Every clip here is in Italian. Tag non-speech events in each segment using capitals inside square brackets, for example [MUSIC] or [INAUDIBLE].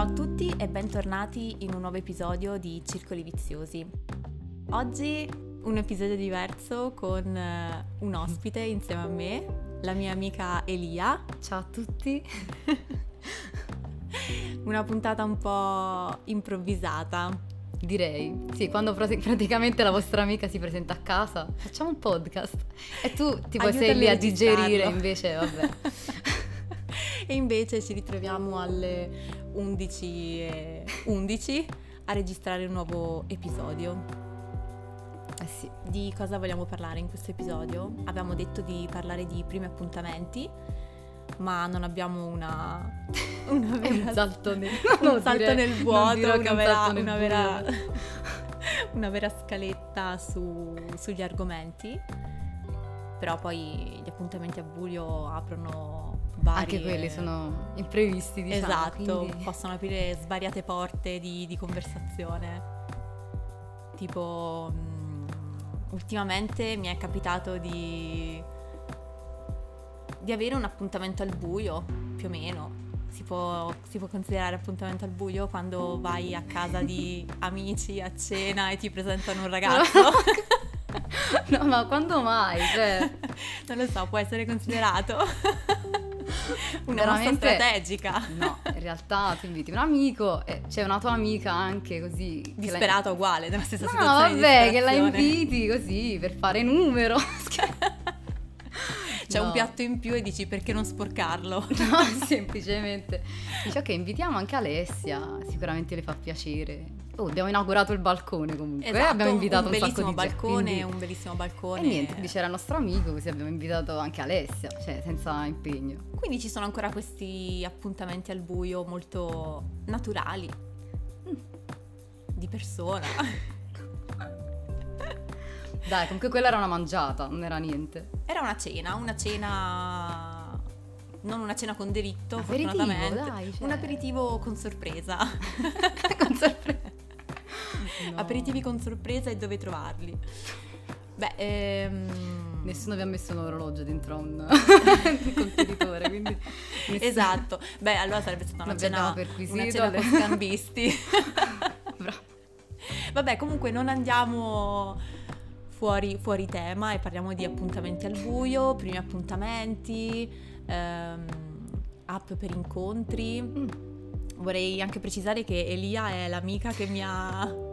Ciao a tutti e bentornati in un nuovo episodio di Circoli Viziosi. Oggi un episodio diverso con eh, un ospite insieme a me, la mia amica Elia. Ciao a tutti. [LAUGHS] Una puntata un po' improvvisata. Direi, sì, quando pr- praticamente la vostra amica si presenta a casa, facciamo un podcast e tu tipo Aiutami sei lì a digerire, invece vabbè. [LAUGHS] E invece ci ritroviamo alle 11 e 11 a registrare un nuovo episodio. Eh sì, Di cosa vogliamo parlare in questo episodio? Abbiamo detto di parlare di primi appuntamenti, ma non abbiamo una, [LAUGHS] una è un vera- salto nel, [LAUGHS] un salto nel vuoto, una un vera, nel una vera- [LAUGHS] una vera scaletta su- sugli argomenti. Però poi gli appuntamenti a buio aprono vari... Anche quelli sono imprevisti, diciamo. esatto, quindi- possono aprire svariate porte di, di conversazione. Tipo, mm, ultimamente mi è capitato di, di avere un appuntamento al buio, più o meno. Si può, si può considerare appuntamento al buio quando vai a casa di [LAUGHS] amici a cena e ti presentano un ragazzo. [LAUGHS] No, ma quando mai? Cioè, [LAUGHS] non lo so, può essere considerato una mossa strategica. no, in realtà tu inviti un amico e c'è una tua amica anche così. che la- Disperata uguale, nella stessa No, situazione. di vabbè, che la inviti così per fare numero. C'è No. un piatto in più e dici perché non sporcarlo? [LAUGHS] No, semplicemente dice ok, invitiamo anche Alessia, sicuramente le fa piacere. Oh, abbiamo inaugurato il balcone comunque, eh, abbiamo invitato un, Esatto, un sacco bellissimo di gente, balcone, quindi- un bellissimo balcone. E niente, quindi c'era il nostro amico, così abbiamo invitato anche Alessia, cioè senza impegno. Quindi ci sono ancora questi appuntamenti al buio molto naturali. Mm. Di persona. [LAUGHS] Dai, comunque quella era una mangiata, non era niente. Era una cena, una cena... Non una cena con delitto, Aperitivo, fortunatamente. dai, cioè. Un aperitivo con sorpresa. [LAUGHS] Con sorpresa. No. Aperitivi con sorpresa e dove trovarli? Beh, ehm... Nessuno vi ha messo un orologio dentro un, [LAUGHS] contenitore, quindi... nessuno- Esatto, beh allora sarebbe stata una cena, una cena le- con scambisti. Vabbè, comunque non andiamo fuori, fuori tema e parliamo di appuntamenti al buio, primi appuntamenti, ehm, app per incontri. Mm. Vorrei anche precisare che Elia è l'amica che mi ha...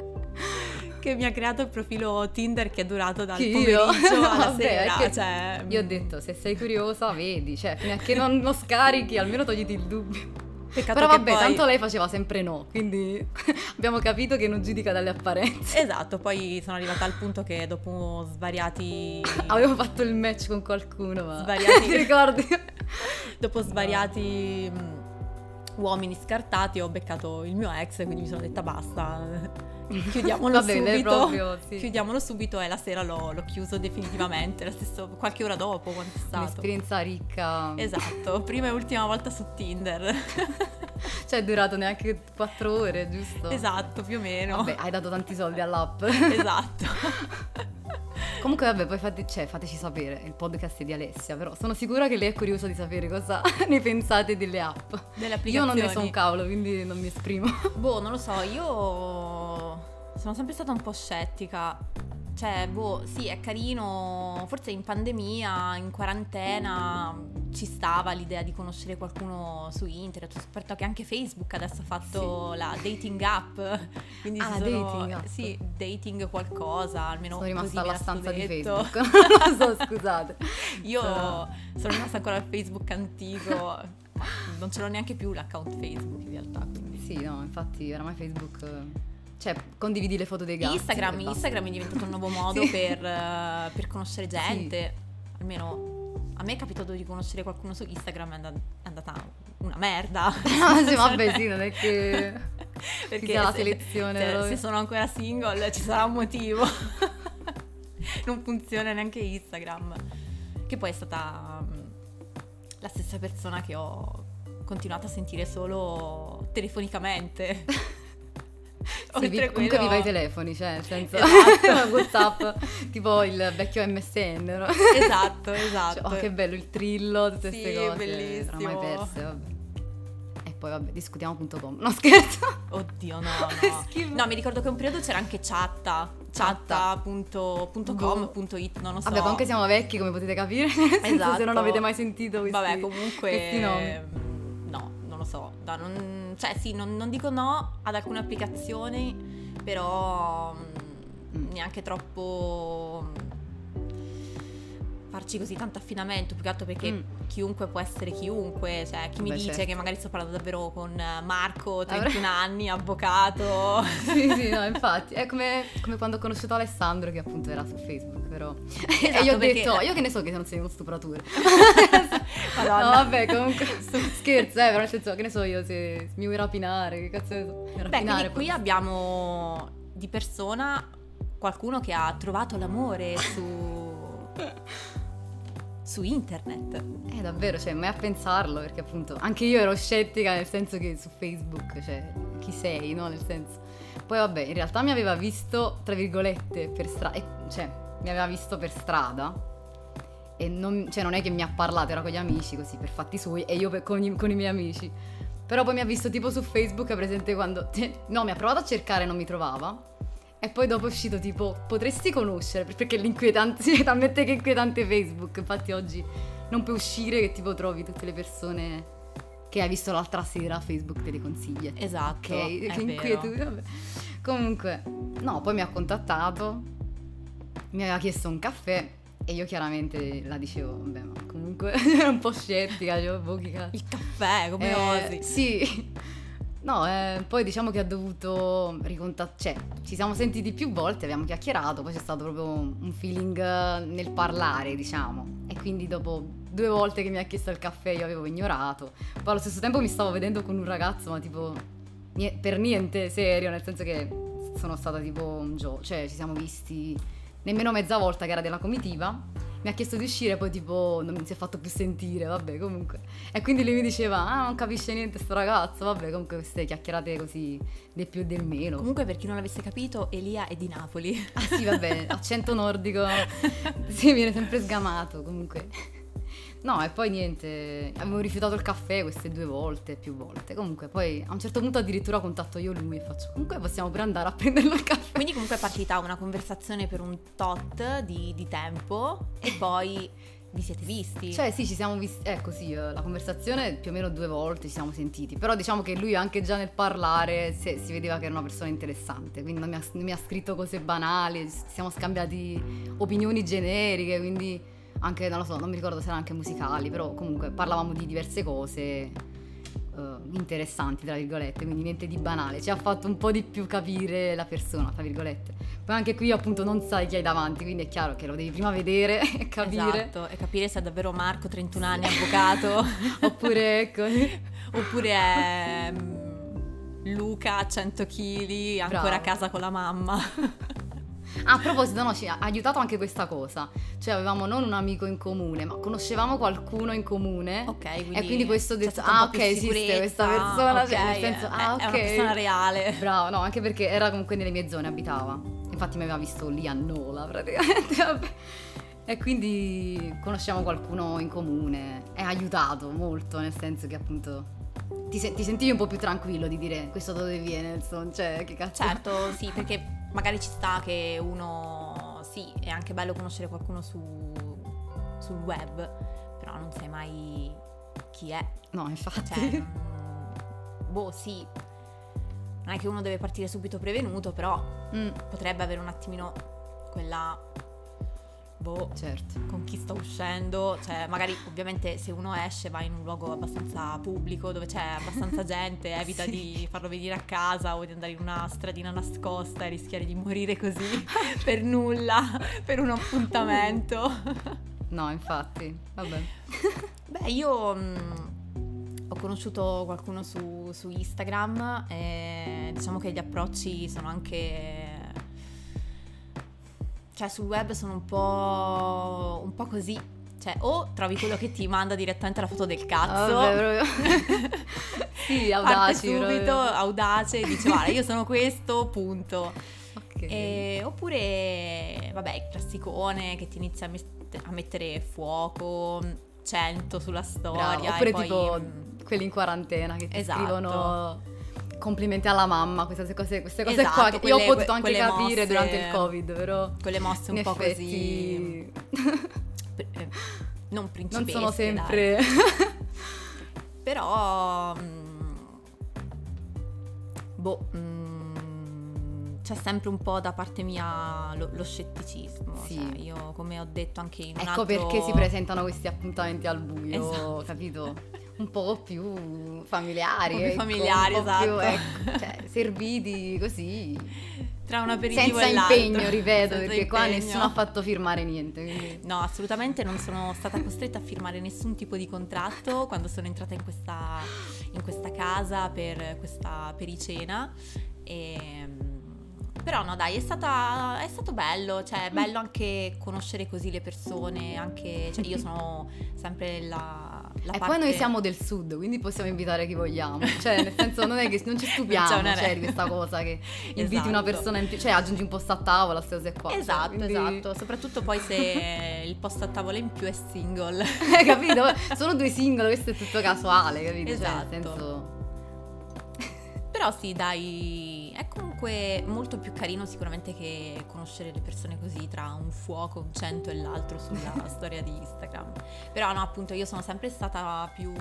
che mi ha creato il profilo Tinder che è durato dal Chi, pomeriggio io? alla [LAUGHS] Vabbè, sera. che cioè, Io ho detto, se sei curiosa, vedi, cioè, fino a che non lo scarichi, almeno togliti il dubbio. peccato Però che vabbè, poi- tanto lei faceva sempre no, quindi [LAUGHS] abbiamo capito che non giudica dalle apparenze. Esatto, poi sono arrivata al punto che dopo svariati... [LAUGHS] Avevo fatto il match con qualcuno, ma... Svariati- Ti ricordi? dopo svariati mh, uomini scartati ho beccato il mio ex, quindi mi sono detta basta, [LAUGHS] chiudiamolo Va bene, subito. proprio, sì. Chiudiamolo subito e la sera l'ho, l'ho chiuso definitivamente, lo stesso, qualche ora dopo quando è stato. Un'esperienza ricca. Esatto, prima e ultima volta su Tinder. [LAUGHS] Cioè è durato neanche quattro ore, giusto? esatto, più o meno. Vabbè, hai dato tanti soldi all'app. [LAUGHS] Esatto. Comunque vabbè, poi fate- cioè, fateci sapere, il podcast è di Alessia, però sono sicura che lei è curiosa di sapere cosa [LAUGHS] ne pensate delle app. Delle Io applicazioni. non ne so un cavolo, quindi non mi esprimo. Boh, non lo so, io sono sempre stata un po' scettica. Cioè, boh, sì, è carino, forse in pandemia, in quarantena ci stava l'idea di conoscere qualcuno su internet. Ho scoperto che anche Facebook adesso ha fatto la dating app. [LAUGHS] Quindi Ah, sono- dating app. Sì, dating qualcosa, almeno sono rimasta alla stanza di. Facebook. [LAUGHS] [LAUGHS] so, scusate. Io Sono- rimasta ancora al Facebook antico, non ce l'ho neanche più l'account Facebook in realtà, quindi... Sì, no, infatti oramai Facebook... Cioè, condividi le foto dei gatti. Instagram. Instagram è diventato un nuovo [LAUGHS] modo Sì. per, eh, per conoscere gente. Almeno a me è capitato di conoscere qualcuno su Instagram, è and- è andata una merda. [LAUGHS] Ah, sì, [LAUGHS] vabbè, sì, non è che... Perché la se- selezione, se, proprio. se sono ancora single ci sarà un motivo. non funziona neanche Instagram. Che poi è stata mm, la stessa persona che ho continuato a sentire solo telefonicamente. [LAUGHS] Sì, vi- comunque viva i telefoni, cioè, senza [LAUGHS] Esatto. [LAUGHS] Whatsapp, tipo il vecchio MSN, no? Esatto, Cioè, esatto. oh, che bello il trillo, tutte Sì, queste cose. bellissimo. Oramai perse, vabbè. E poi vabbè, discutiamo.com. No, scherzo. Oddio, no, no. No, mi ricordo che un periodo c'era anche chatta. chatta.com.it, non lo so. Vabbè, comunque siamo vecchi, come potete capire. senso, Se Esatto. non avete mai sentito questi, Vabbè, comunque. questi nomi. So. No, non- cioè, sì, non, non dico no ad alcune applicazioni, però mm, Mm. neanche troppo. Farci così tanto affidamento, più che altro perché Mm. chiunque può essere chiunque, cioè chi mi Beh, dice certo. che magari sto parlando davvero con eh, Marco, Avrei- 31 anni, avvocato. [LAUGHS] sì, sì, no, [LAUGHS] infatti. È come, come quando ho conosciuto Alessandro, che appunto era su Facebook, però. [LAUGHS] e Esatto, io ho perché- detto, io che ne so che non sei uno stupratore. Madonna. No, vabbè, comunque, scherzo, eh, però nel senso, che ne so io, se mi vuoi rapinare, che cazzo ne so. Beh, Rapinare, quindi qui abbiamo di persona qualcuno che ha trovato l'amore su, su internet. Eh, davvero, cioè, mai a pensarlo, perché appunto anche io ero scettica, nel senso che su Facebook, cioè, chi sei, no? Nel senso. Poi vabbè, in realtà mi aveva visto, tra virgolette, per strada, cioè, mi aveva visto per strada. E non, cioè, non è che mi ha parlato, era con gli amici, così, per fatti suoi, e io per- con, i, con i miei amici. Però poi mi ha visto tipo su Facebook, presente quando... [LAUGHS] No, mi ha provato a cercare, non mi trovava. E poi dopo è uscito tipo, potresti conoscere, perché l'inquietante, [LAUGHS] a mettere che inquietante Facebook, infatti oggi non puoi uscire che tipo trovi tutte le persone che hai visto l'altra sera, Facebook te le consiglia. Esatto. Ok, è che inquietudine, vabbè. Comunque, no, poi mi ha contattato, mi aveva chiesto un caffè e io chiaramente la dicevo, vabbè, ma comunque [LAUGHS] ero un po' scettica, dicevo, boh, che cazzo. Il caffè, come Eh, osi? Sì. No, eh, poi diciamo che ha dovuto ricontattare, cioè ci siamo sentiti più volte, abbiamo chiacchierato, poi c'è stato proprio un feeling eh, nel parlare, diciamo. E quindi dopo due volte che mi ha chiesto il caffè io avevo ignorato. Poi allo stesso tempo mi stavo vedendo con un ragazzo, ma tipo per niente serio, nel senso che sono stata tipo un gioco, cioè ci siamo visti nemmeno mezza volta che era della comitiva. Mi ha chiesto di uscire, poi tipo non mi si è fatto più sentire, vabbè, comunque. E quindi lui mi diceva, ah, non capisce niente sto ragazzo, vabbè, comunque queste chiacchierate così del più e del meno. Comunque, per chi non l'avesse capito, Elia è di Napoli. Ah sì, vabbè, accento nordico, [LAUGHS] sì, viene sempre sgamato, comunque. No, e poi niente, avevo rifiutato il caffè queste due volte, più volte. Comunque, poi a un certo punto addirittura contatto io lui e faccio, comunque possiamo pure andare a prenderlo il caffè. Quindi, comunque, è partita una conversazione per un tot di, di tempo e poi vi siete visti. Cioè sì, ci siamo visti, ecco sì, eh, la conversazione più o meno due volte ci siamo sentiti, però diciamo che lui anche già nel parlare si, si vedeva che era una persona interessante, quindi non mi, ha, non mi ha scritto cose banali, ci siamo scambiati opinioni generiche, quindi anche, non lo so, non mi ricordo se erano anche musicali, però comunque parlavamo di diverse cose eh, interessanti, tra virgolette, quindi niente di banale, ci ha fatto un po' di più capire la persona, tra virgolette. Poi anche qui appunto non sai chi hai davanti, quindi è chiaro che lo devi prima vedere [LAUGHS] e capire. Esatto, e capire se è davvero Marco, 31 anni, avvocato, [LAUGHS] Oppure ecco, [LAUGHS] oppure è mm, Luca, 100 kg, ancora Bravo. a casa con la mamma. Ah, a proposito, no, ci ha aiutato anche questa cosa. Cioè, avevamo non un amico in comune, ma conoscevamo qualcuno in comune. Ok, quindi, E quindi questo c'è detto, ah, ok, esiste questa persona. ok, cioè, nel senso, è- ah, ok. È una persona reale. Bravo, no, anche perché era comunque nelle mie zone, abitava. Infatti mi aveva visto lì a Nola, [LAUGHS] praticamente. Vabbè. E quindi conosciamo qualcuno in comune. È aiutato molto, nel senso che appunto. Ti, se- ti sentivi un po' più tranquillo di dire questo da dove viene, insomma, cioè che cazzo. Certo, sì, perché magari ci sta che uno, sì, è anche bello conoscere qualcuno su, sul web, però non sai mai chi è. No, infatti. Cioè, non- boh, sì, non è che uno deve partire subito prevenuto, però Mm, potrebbe avere un attimino quella, boh, certo. con chi sto uscendo, cioè magari ovviamente se uno esce va in un luogo abbastanza pubblico dove c'è abbastanza [LAUGHS] gente, evita Sì. di farlo venire a casa o di andare in una stradina nascosta e rischiare di morire così [LAUGHS] per nulla, per un appuntamento. [LAUGHS] No, infatti. Vabbè. Beh, io mh, ho conosciuto qualcuno su, su Instagram e diciamo che gli approcci sono anche... Cioè sul web sono un po', un po' così. Cioè o trovi quello che ti manda direttamente la foto del cazzo. Vabbè, proprio. [LAUGHS] sì, audaci. subito, proprio. audace, dice guarda io sono questo, punto. Ok. E- oppure, vabbè, il classicone che ti inizia a, met- a mettere fuoco, 100 sulla storia. Bravo. Oppure e poi, tipo mm, quelli in quarantena che ti Esatto. scrivono complimenti alla mamma, queste cose, queste cose Esatto, qua che io quelle- ho potuto anche capire mosse- durante il covid, però Quelle mosse un po' effetti così. eh, Non non principesche. sono sempre... Però. mm, boh. mm, c'è sempre un po' da parte mia lo, lo scetticismo. Sì. cioè, io, come ho detto anche in un ecco altro- perché si presentano questi appuntamenti al buio, Esatto. capito? [LAUGHS] Un po' più familiari, Un po' più ecco, familiari, un po' più, esatto. ecco, cioè, serviti così, Tra un aperitivo senza e l'altro. impegno, ripeto, Senza perché qua impegno. nessuno ha fatto firmare niente. quindi- No, assolutamente non sono stata costretta a firmare nessun tipo di contratto quando sono entrata in questa, in questa casa per questa pericena. E, però no, dai, è, stata, è stato bello, cioè è bello anche conoscere così le persone, anche, cioè io sono sempre la, la E parte... poi noi siamo del sud, quindi possiamo invitare chi vogliamo. Cioè, nel senso, non è che non ci Non stupiamo una cioè, di questa cosa che inviti una Esatto. persona in più, cioè aggiungi un posto a tavola, queste cose qua. cioè, Esatto, quindi- esatto, soprattutto poi se il posto a tavola in più è single. [LAUGHS] capito? Sono due singoli, questo è tutto casuale, capito? Cioè, Esatto. nel senso... Però sì, dai, è comunque molto più carino sicuramente che conoscere le persone così tra un fuoco, un cento e l'altro sulla [LAUGHS] storia di Instagram. Però no, appunto, io sono sempre stata più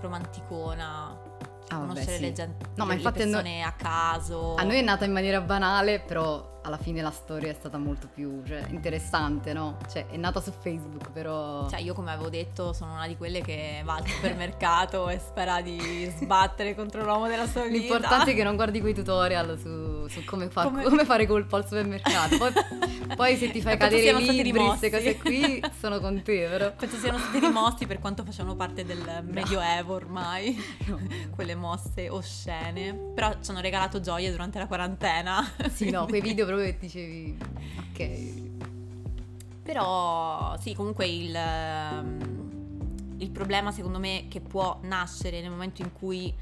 romanticona, Ah, vabbè, conoscere sì. le, gen- No, ma le infatti a noi- persone a caso. A noi è nata in maniera banale, però alla fine la storia è stata molto più cioè, interessante, no? Cioè, è nata su Facebook, però... Cioè, io come avevo detto, sono una di quelle che va al supermercato e spera di sbattere contro l'uomo della sua vita. L'importante è che non guardi quei tutorial su, su come, far- Come- come fare colpo al supermercato. Poi, poi se ti fai cadere i libri, queste cose qui, sono con te, però. Penso siano stati rimossi per quanto facevano parte del medioevo ormai, No. [LAUGHS] quelle mosse oscene. Però ci hanno regalato gioie durante la quarantena. Sì, no, quei video proprio che dicevi, ok. Però sì, comunque il, ehm, il problema secondo me che può nascere nel momento in cui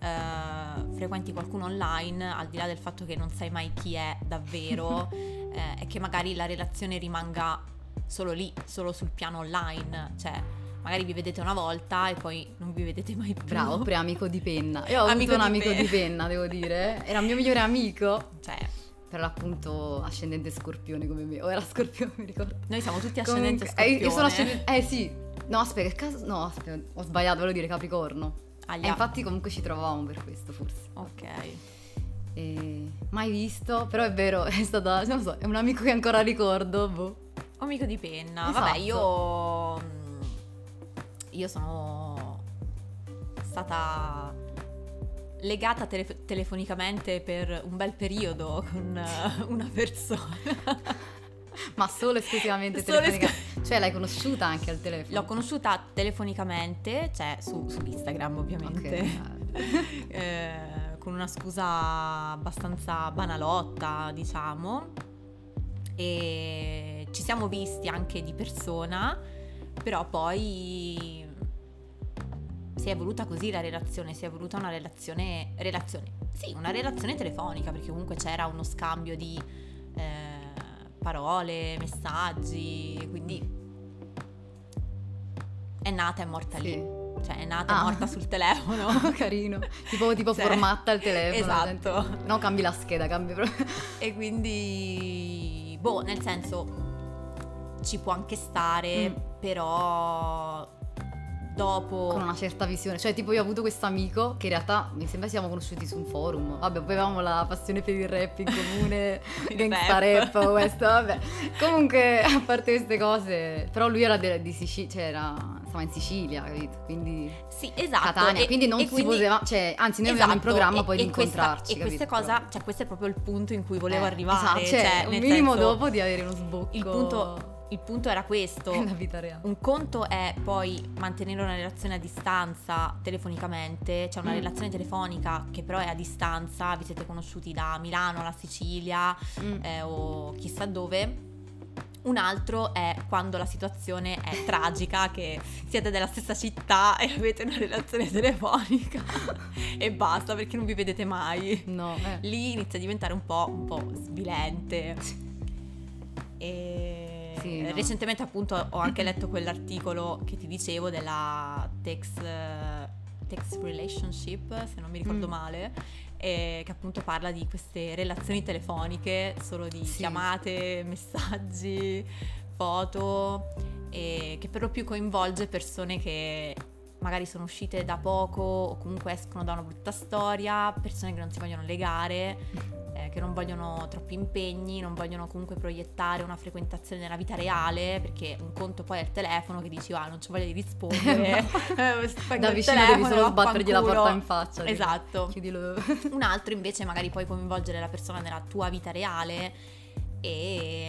eh, frequenti qualcuno online, al di là del fatto che non sai mai chi è davvero, [LAUGHS] eh, è che magari la relazione rimanga solo lì, solo sul piano online. Cioè, magari vi vedete una volta e poi non vi vedete mai più. Bravo, oppure amico di penna. Io ho Amico avuto un di amico penna. di penna, devo dire. Era il mio migliore amico, Cioè, però appunto ascendente scorpione come me. O era scorpione, [LAUGHS] mi ricordo. noi siamo tutti ascendenti Comunque, eh, scorpione. io sono ascendente... Eh sì. No, aspetta, che caso... No, aspetta, ho sbagliato, volevo dire Capricorno. Agli E infatti comunque ci trovavamo per questo, forse. Ok. E mai visto, però è vero, è stata, non so, è un amico che ancora ricordo, boh. Amico di penna. Esatto. Vabbè, io. mm, Io sono stata legata tele- telefonicamente per un bel periodo con eh, una persona. Ma solo esclusivamente Solo telefonica. Cioè l'hai conosciuta anche al telefono? L'ho conosciuta telefonicamente, cioè su, su Instagram ovviamente. Ok. [LAUGHS] eh, con una scusa abbastanza banalotta, diciamo. E ci siamo visti anche di persona, però poi si è evoluta così la relazione, si è evoluta una relazione, relazione, sì, una relazione telefonica, perché comunque c'era uno scambio di eh, parole, messaggi, quindi è nata e morta Sì. lì. Cioè, è nata Ah. e morta sul telefono. [LAUGHS] Carino. Tipo, tipo [LAUGHS] Cioè, formatta il telefono. esatto. senti? No, cambi la scheda, cambi proprio. [LAUGHS] E quindi, boh, nel senso, ci può anche stare, Mm. però dopo... Con una certa visione. Cioè, tipo, io ho avuto questo amico che in realtà mi sembra siamo conosciuti su un forum. Vabbè, avevamo la passione per il rap in comune, [LAUGHS] gangsta rap. rap, questo, vabbè. Comunque, a parte queste cose, però lui era de- di Sicilia, cioè era, stava in Sicilia, capito? Quindi Sì, esatto. Catania, e- quindi non si quindi- poteva, cioè, anzi noi avevamo in Esatto, programma e- poi di e questa- incontrarci, E questa capito? cosa, cioè questo è proprio il punto in cui volevo Eh, arrivare. esatto, cioè, un nel minimo senso, dopo di avere uno sbocco Il punto, il punto era questo. [LAUGHS] nella vita reale. Un conto è poi mantenere una relazione a distanza telefonicamente, cioè una Mm. relazione telefonica che però è a distanza, vi siete conosciuti da Milano alla Sicilia Mm. eh, o chissà dove. Un altro è quando la situazione è tragica, che siete della stessa città e avete una relazione telefonica [LAUGHS] e basta perché non vi vedete mai. No, eh. Lì inizia a diventare un po', un po' svilente. E Sì, no. recentemente appunto ho anche letto quell'articolo che ti dicevo della Tex eh, Text Relationship, se non mi ricordo Mm. male, eh, che appunto parla di queste relazioni telefoniche, solo di Sì. chiamate, messaggi, foto, e che per lo più coinvolge persone che magari sono uscite da poco o comunque escono da una brutta storia, persone che non si vogliono legare, eh, che non vogliono troppi impegni, non vogliono comunque proiettare una frequentazione nella vita reale, perché un conto poi è il telefono che dici, ah, non c'ho voglia di rispondere. [LAUGHS] [LAUGHS] Da vicino devi telefono, solo sbattergli la porta in faccia. Esatto. Chiudilo. [LAUGHS] Un altro invece magari puoi coinvolgere la persona nella tua vita reale e,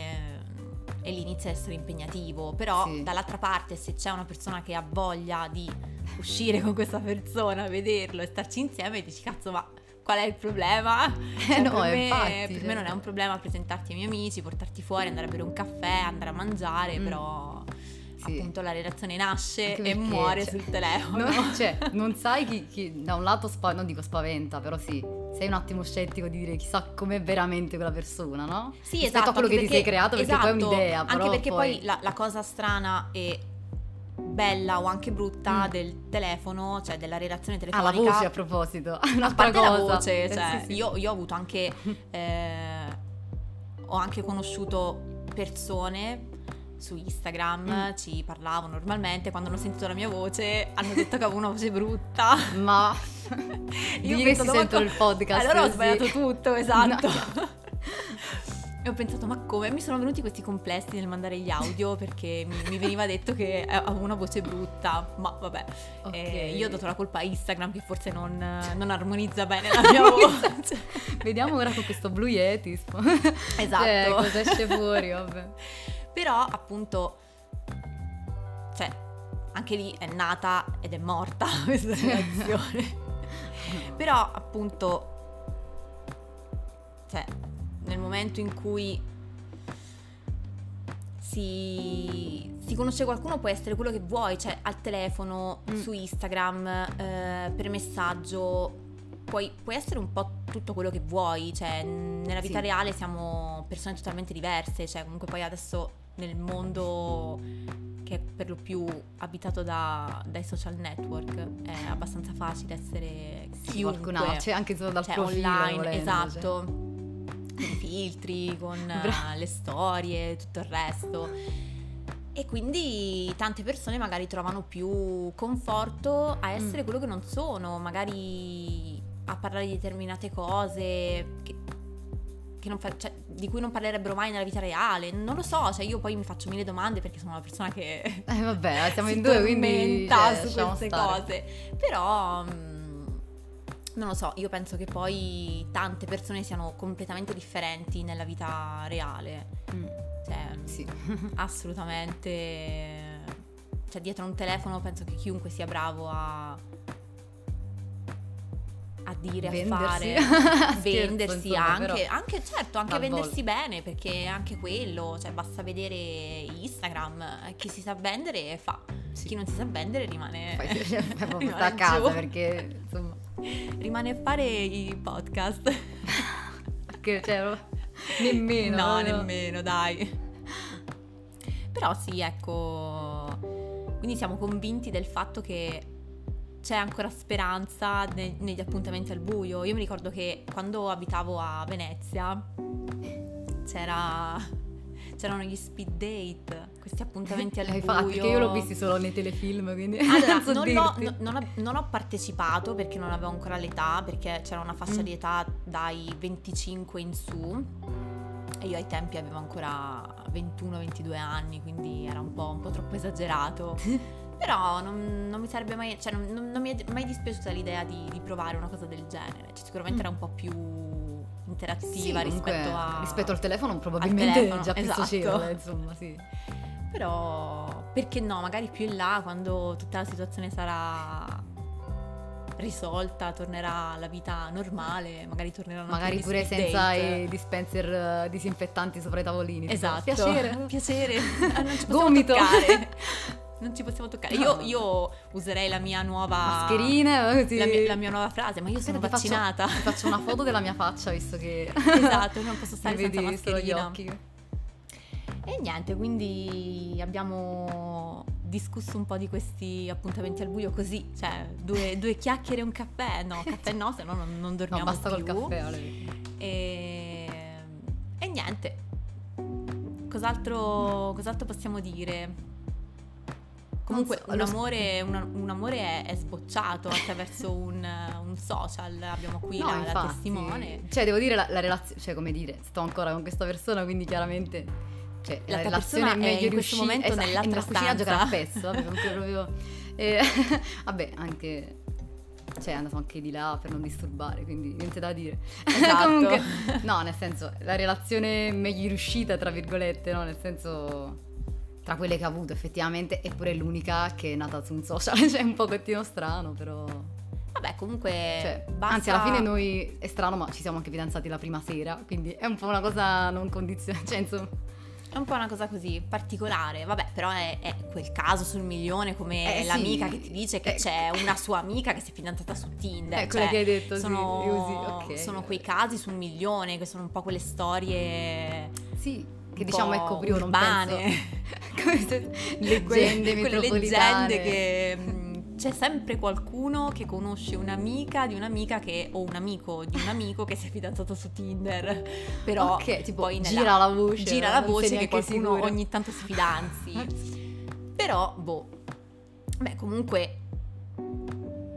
e lì inizia a essere impegnativo. Però Sì. dall'altra parte se c'è una persona che ha voglia di uscire con questa persona, vederlo e starci insieme, dici cazzo ma qual è il problema? Cioè, no, per me, infatti, per cioè. me non è un problema presentarti ai miei amici, portarti fuori, andare a bere un caffè, andare a mangiare, Mm. però Sì. appunto la relazione nasce e perché, muore cioè, sul telefono. No, [LAUGHS] cioè, non sai chi, chi- da un lato spa- non dico spaventa, però sì, sei un attimo scettico di dire chissà com'è veramente quella persona, no? Sì, Rispetto esatto. a quello che ti sei creato, perché poi è esatto, un'idea, Anche perché poi, poi- la, la cosa strana e bella o anche brutta Mm. del telefono, cioè della relazione Ah, la telefonica. voce a proposito, [LAUGHS] a un'altra parte cosa. la voce, Eh, cioè, sì, sì. Io, io ho avuto anche eh, ho anche conosciuto persone su Instagram, Mm. ci parlavano normalmente, quando hanno sentito la mia voce hanno detto che avevo una voce brutta. Ma [LAUGHS] Io ho che si co- il podcast. Allora ho sì. sbagliato tutto, [LAUGHS] esatto. No. E ho pensato, ma come? Mi sono venuti questi complessi nel mandare gli audio [LAUGHS] perché mi, mi veniva detto che avevo una voce brutta. Ma vabbè, Ok. Eh, io ho dato la colpa a Instagram che forse non, [LAUGHS] non armonizza bene la [LAUGHS] mia voce. Vediamo ora con questo Blue Yeti. Esatto. Cioè, cosa esce fuori, vabbè. Però appunto, cioè, anche lì è nata ed è morta questa relazione. Però appunto, cioè, nel momento in cui si, si conosce qualcuno può essere quello che vuoi, cioè al telefono, Mm. su Instagram, eh, per messaggio, puoi, puoi essere un po' tutto quello che vuoi, cioè nella vita Sì. reale siamo persone totalmente diverse, cioè comunque poi adesso nel mondo che è per lo più abitato da- dai social network è abbastanza facile essere chiunque Qualcun altro, cioè anche solo dal cioè profilo. online, volendo, cioè. Con i filtri, con eh, [LAUGHS] Bra- le storie, tutto il resto. E quindi tante persone magari trovano più conforto a essere Mm. quello che non sono, magari a parlare di determinate cose che, che non fa- cioè, di cui non parlerebbero mai nella vita reale. Non lo so, cioè io poi mi faccio mille domande perché sono una persona che Eh vabbè, siamo [LAUGHS] si in due, quindi cioè, su queste stare. cose. Però mm, non lo so, io penso che poi tante persone siano completamente differenti nella vita reale. Mm, Cioè, sì. [LAUGHS] assolutamente cioè dietro un telefono penso che chiunque sia bravo a a dire, a Vendersi. fare, [LAUGHS] Scherzo, vendersi insomma, anche, anche certo, anche a vendersi bene, perché anche quello, cioè basta vedere Instagram, eh, chi si sa vendere fa, Sì. chi non si sa vendere rimane, Poi [LAUGHS] rimane a casa giù. perché insomma rimane a fare i podcast. che cioè, [LAUGHS] nemmeno no, proprio. nemmeno, dai. Però sì, ecco, quindi siamo convinti del fatto che c'è ancora speranza ne- negli appuntamenti al buio. Io mi ricordo che quando abitavo a Venezia c'era, c'erano gli speed date, questi appuntamenti al L'hai buio. fatti, che io l'ho visti solo nei telefilm, quindi Allora, [LAUGHS] non non, no- non ho, non ho partecipato perché non avevo ancora l'età, perché c'era una fascia Mm. di età dai 25 in su e io ai tempi avevo ancora 21-22 anni, quindi era un po', un po' troppo esagerato. [LAUGHS] Però non, non mi sarebbe mai, cioè non, non- mi è mai dispiaciuta l'idea di, di provare una cosa del genere. Cioè, sicuramente Mm. era un po' più interattiva comunque, rispetto a... rispetto al telefono probabilmente telefono, è già più esatto. socievole, insomma, sì. Però perché no, magari più in là quando tutta la situazione sarà risolta, tornerà la vita normale, magari torneranno Magari pure senza i dispenser eh, disinfettanti sopra i tavolini. Esatto. Piacere. [LAUGHS] Piacere. Ah, non ci Gomito. [LAUGHS] Non ci possiamo toccare. No. Io, io userei la mia nuova Mascherine, così. La mia, la mia nuova frase, ma io sono Aspetta, ti faccio- vaccinata. Ti faccio una foto della mia faccia, visto che... [LAUGHS] esatto, non posso stare [LAUGHS] senza vedi solo gli mascherina. occhi. E niente, quindi abbiamo discusso un po' di questi appuntamenti al buio così, cioè due, due chiacchiere e un caffè, no, [LAUGHS] caffè no, se no non, non dormiamo no, basta più. col caffè, Ale. E, e niente, cos'altro, cos'altro possiamo dire? Comunque un amore, un, un amore è, è sbocciato attraverso un, un social, abbiamo qui No, la, la testimone. Cioè, devo dire la, la relazione, cioè come dire, sto ancora con questa persona, quindi chiaramente cioè, La relazione è meglio in questo riuscita momento esatto, nell'altra nella cucina a giocare a stanza. Vabbè, comunque proprio [LAUGHS] eh, [LAUGHS] vabbè, anche cioè è andato anche di là per non disturbare, quindi niente da dire. [LAUGHS] Esatto. comunque no, nel senso, la relazione meglio riuscita, tra virgolette, no, nel senso tra quelle che ha avuto effettivamente è pure l'unica che è nata su un social, [LAUGHS] cioè è un pochettino strano, però Vabbè, comunque cioè, basta- Anzi, alla fine noi è strano, ma ci siamo anche fidanzati la prima sera, quindi è un po' una cosa non condizionata. Cioè, insomma, È un po' una cosa così particolare, vabbè, però è, è quel caso sul milione come Eh, sì. l'amica che ti dice che Eh. c'è una sua amica che si è fidanzata su Tinder. Eh, quella cioè, che hai detto, sì, sono, così, ok. sono quei casi sul milione, che sono un po' quelle storie sì, che diciamo, ecco, prima non penso... [LAUGHS] [LAUGHS] leggende quelle, leggende che mh, c'è sempre qualcuno che conosce un'amica di un'amica che, o un amico di un amico che si è fidanzato su Tinder. Però Ok, tipo, poi nella- gira la voce, gira la voce che qualcuno sicura. ogni tanto si fidanzi. [LAUGHS] Però, boh. Beh, comunque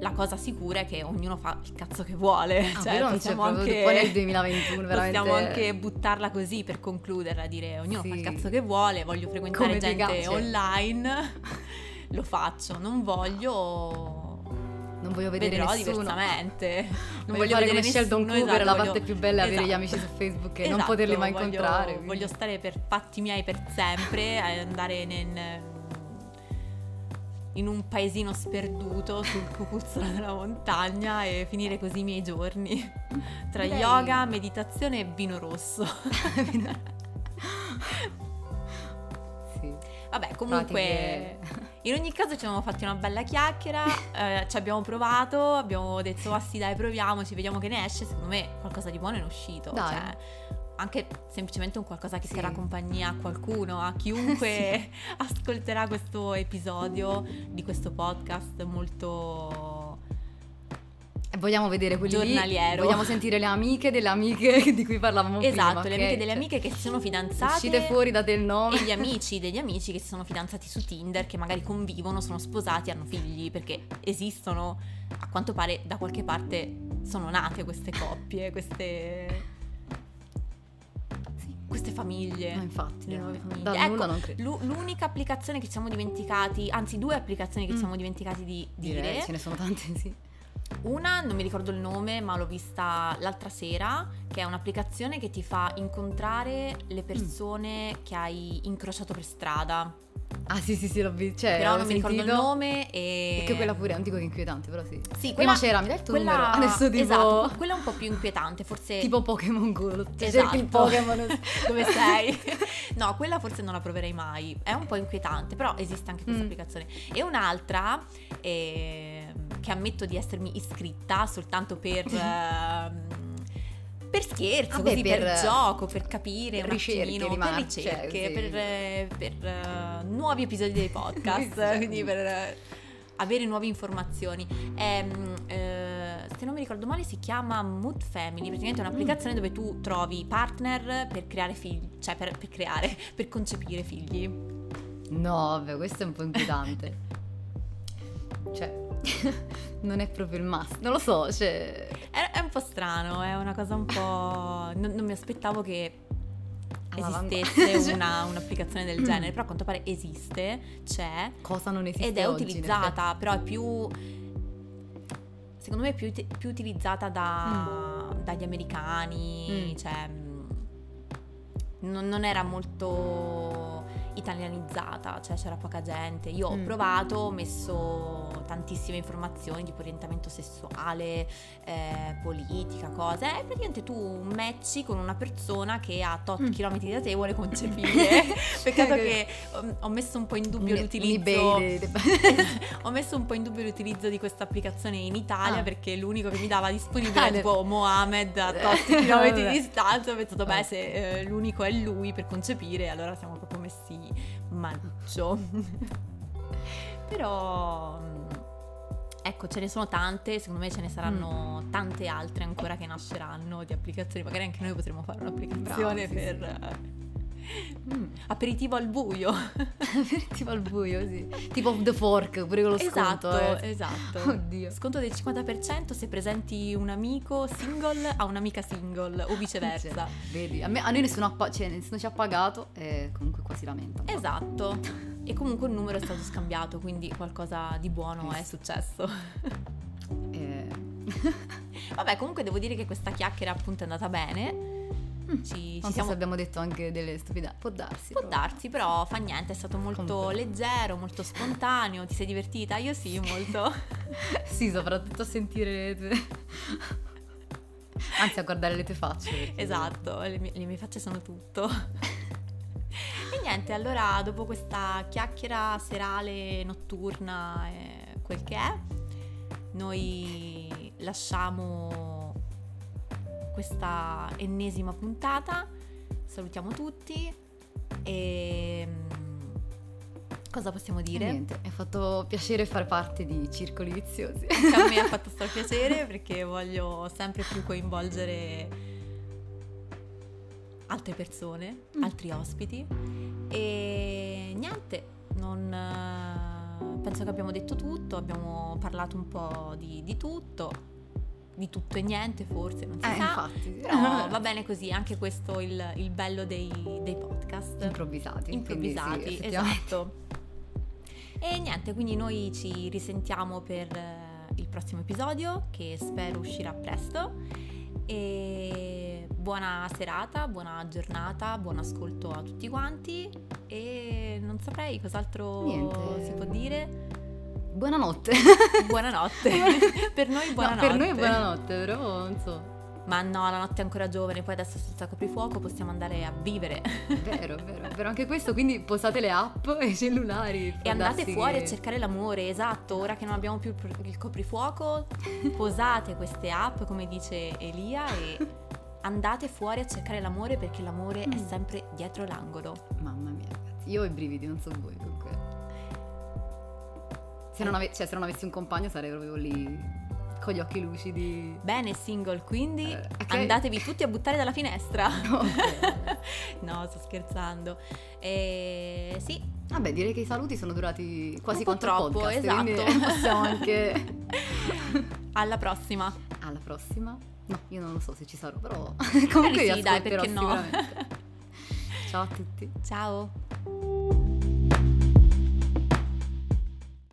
la cosa sicura è che ognuno fa il cazzo che vuole. Ah, cioè, non possiamo anche, poi nel 2021 veramente possiamo anche buttarla così per concluderla, dire ognuno fa il Sì. cazzo che vuole, voglio frequentare Come gente online, [LAUGHS] lo faccio, non voglio non voglio vedere vedrò nessuno. diversamente. Non [LAUGHS] Voglio, voglio fare come Sheldon nessuno, Cooper, esatto, la voglio- parte più bella è avere gli esatto. amici su Facebook e non Esatto, poterli mai voglio- incontrare. quindi. Voglio stare per fatti miei per sempre, andare nel- in un paesino sperduto sul cucuzzolo della montagna e finire così i miei giorni tra Direi- yoga, meditazione e vino rosso. Sì. Vabbè, comunque, Pratiche- in ogni caso ci siamo fatti una bella chiacchiera, eh, ci abbiamo provato, abbiamo detto, ah sì dai proviamoci, vediamo che ne esce, secondo me qualcosa di buono è uscito. Dai. Cioè, anche semplicemente un qualcosa che Sì. terrà compagnia a qualcuno, a [LAUGHS] chiunque [LAUGHS] ascolterà questo episodio di questo podcast molto... Vogliamo vedere quelli lì, Giornaliero. Vogliamo sentire le amiche delle amiche [LAUGHS] di cui parlavamo Esatto, prima. le ok? amiche delle Cioè, amiche che si sono fidanzate. Uscite fuori, date il nome. E gli amici degli amici che si sono fidanzati su Tinder, che magari convivono, sono sposati, hanno figli, perché esistono, a quanto pare da qualche parte sono nate queste coppie, queste, Sì. Queste famiglie. No, infatti, le nuove famiglie. da Ecco, non credo. l'u- l'unica applicazione che ci siamo dimenticati, anzi due applicazioni che ci Mm. siamo dimenticati di dire. Direi, ce ne sono tante, sì. Una, non mi ricordo il nome, ma l'ho vista l'altra sera, che è un'applicazione che ti fa incontrare Mm. le persone che hai incrociato per strada. Ah, sì, sì, sì, l'ho visto. Cioè, Però non mi ricordo il nome e... Perché quella pure, non dico che è inquietante, però sì. Sì, Prima quella- c'era, mi dai il tuo quella- numero? Adesso tipo... Esatto, quella è un po' più inquietante, forse... Tipo Pokémon Go, lo- Esatto. cerchi il Pokémon. [LAUGHS] Dove sei? [LAUGHS] no, quella forse non la proverei mai. È un po' inquietante, però esiste anche questa Mm. applicazione. E un'altra ehm, che ammetto di essermi iscritta soltanto per... [LAUGHS] ehm, per scherzo, Vabbè, così per, per- gioco, per capire un attimino, di per marcia, ricerche, sì. per, eh, per, eh, nuovi episodi dei podcast, Sì. [LAUGHS] [LAUGHS] quindi per eh, avere nuove informazioni. Ehm, eh, se non mi ricordo male si chiama Mood Family, praticamente è un'applicazione dove tu trovi partner per creare figli, cioè per, per creare, [LAUGHS] per concepire figli. No, vabbè, questo è un po' inquietante. cioè, non è proprio il massimo. Non lo so, cioè... È, è un po' strano, è una cosa un po'... Non, non mi aspettavo che esistesse [LAUGHS] una, un'applicazione del genere, però a quanto pare esiste, c'è Cosa non esiste ed è oggi, utilizzata, però è più... Secondo me è più, più utilizzata da- dagli americani, Mm. cioè... mh, Non, non era molto italianizzata, cioè c'era poca gente. Io ho Mm. provato, ho messo tantissime informazioni tipo orientamento sessuale, eh, politica, cose. E praticamente tu matchi con una persona che a tot Mm. chilometri da te vuole concepire. [LAUGHS] Peccato che [LAUGHS] ho, messo un po' in dubbio Un- l'utilizzo. [LAUGHS] dei- ho messo un po' in dubbio l'utilizzo di questa applicazione in Italia Ah. perché l'unico che mi dava disponibile Ah, è ne- tipo Mohamed a tot Eh, chilometri di distanza. Ho pensato, beh, Ah. se eh, l'unico è lui per concepire, allora siamo proprio messi maluccio. Però mm, ecco, ce ne sono tante, secondo me ce ne saranno tante altre ancora che nasceranno di applicazioni, magari anche noi potremo fare un'applicazione Bravo, per sì. Mm. aperitivo al buio. [LAUGHS] Aperitivo al buio, sì. Tipo The Fork, pure con lo esatto, sconto. eh. esatto. Oddio. Sconto del 50% se presenti un amico single a un'amica single o viceversa. Cioè, vedi, a, me- a noi nessuno, ha pa- cioè, nessuno ci ha pagato e comunque qua si lamenta. Esatto. E comunque il numero è stato scambiato, quindi qualcosa di buono è successo. [LAUGHS] Eh, [LAUGHS] Vabbè, comunque devo dire che questa chiacchiera appunto è andata bene. Ci, ci non so siamo se abbiamo detto anche delle stupidate. Può darsi. Può però. darsi, però fa niente, è stato molto Comunque. leggero, molto spontaneo. Ti sei divertita? Io sì, molto. [LAUGHS] Sì, soprattutto a sentire le tue... Anzi, a guardare le tue facce. perché- esatto, le mie, le mie facce sono tutto. Niente, allora dopo questa chiacchiera serale, notturna e quel che è, noi lasciamo questa ennesima puntata. Salutiamo tutti e mm, cosa possiamo dire? niente, mi ha fatto piacere fare parte di circoli viziosi. Anche a me ha [LAUGHS] fatto strapiacere perché voglio sempre più coinvolgere altre persone, Mm. altri ospiti e niente, non, eh, penso che abbiamo detto tutto, abbiamo parlato un po' di, di tutto, di tutto e niente forse, non si Eh, sa, infatti. però [LAUGHS] va bene così, anche questo è il, il bello dei, dei podcast Improvvisati. sì, improvvisati, effettivamente. esatto. E niente, quindi noi ci risentiamo per eh, il prossimo episodio che spero uscirà presto. E buona serata, buona giornata, buon ascolto a tutti quanti e non saprei cos'altro Niente. si può dire. Buonanotte. Buonanotte. [LAUGHS] per noi No, buonanotte. per noi buonanotte, però non so. Ma no, la notte è ancora giovane, poi adesso senza coprifuoco possiamo andare a vivere. Vero, vero, vero anche questo, quindi posate le app e i cellulari. E andate fuori che- a cercare l'amore, esatto, ora che non abbiamo più il coprifuoco, [LAUGHS] posate queste app, come dice Elia, e andate fuori a cercare l'amore perché l'amore è Mm. sempre dietro l'angolo. Mamma mia, ragazzi, io ho i brividi, non so voi comunque. Se non, ave- cioè, se non avessi un compagno sarei proprio lì con gli occhi lucidi. Bene, single, quindi Eh, ok. andatevi tutti a buttare dalla finestra. [LAUGHS] [LAUGHS] No, sto scherzando. E sì, Vabbè, direi che i saluti sono durati quasi quanto troppo, podcast, esatto. [LAUGHS] possiamo anche... alla prossima. Alla prossima? No, io non lo so se ci sarò, però [LAUGHS] comunque vi sì, dai, ascolterò perché no? sicuramente. Ciao a tutti. Ciao.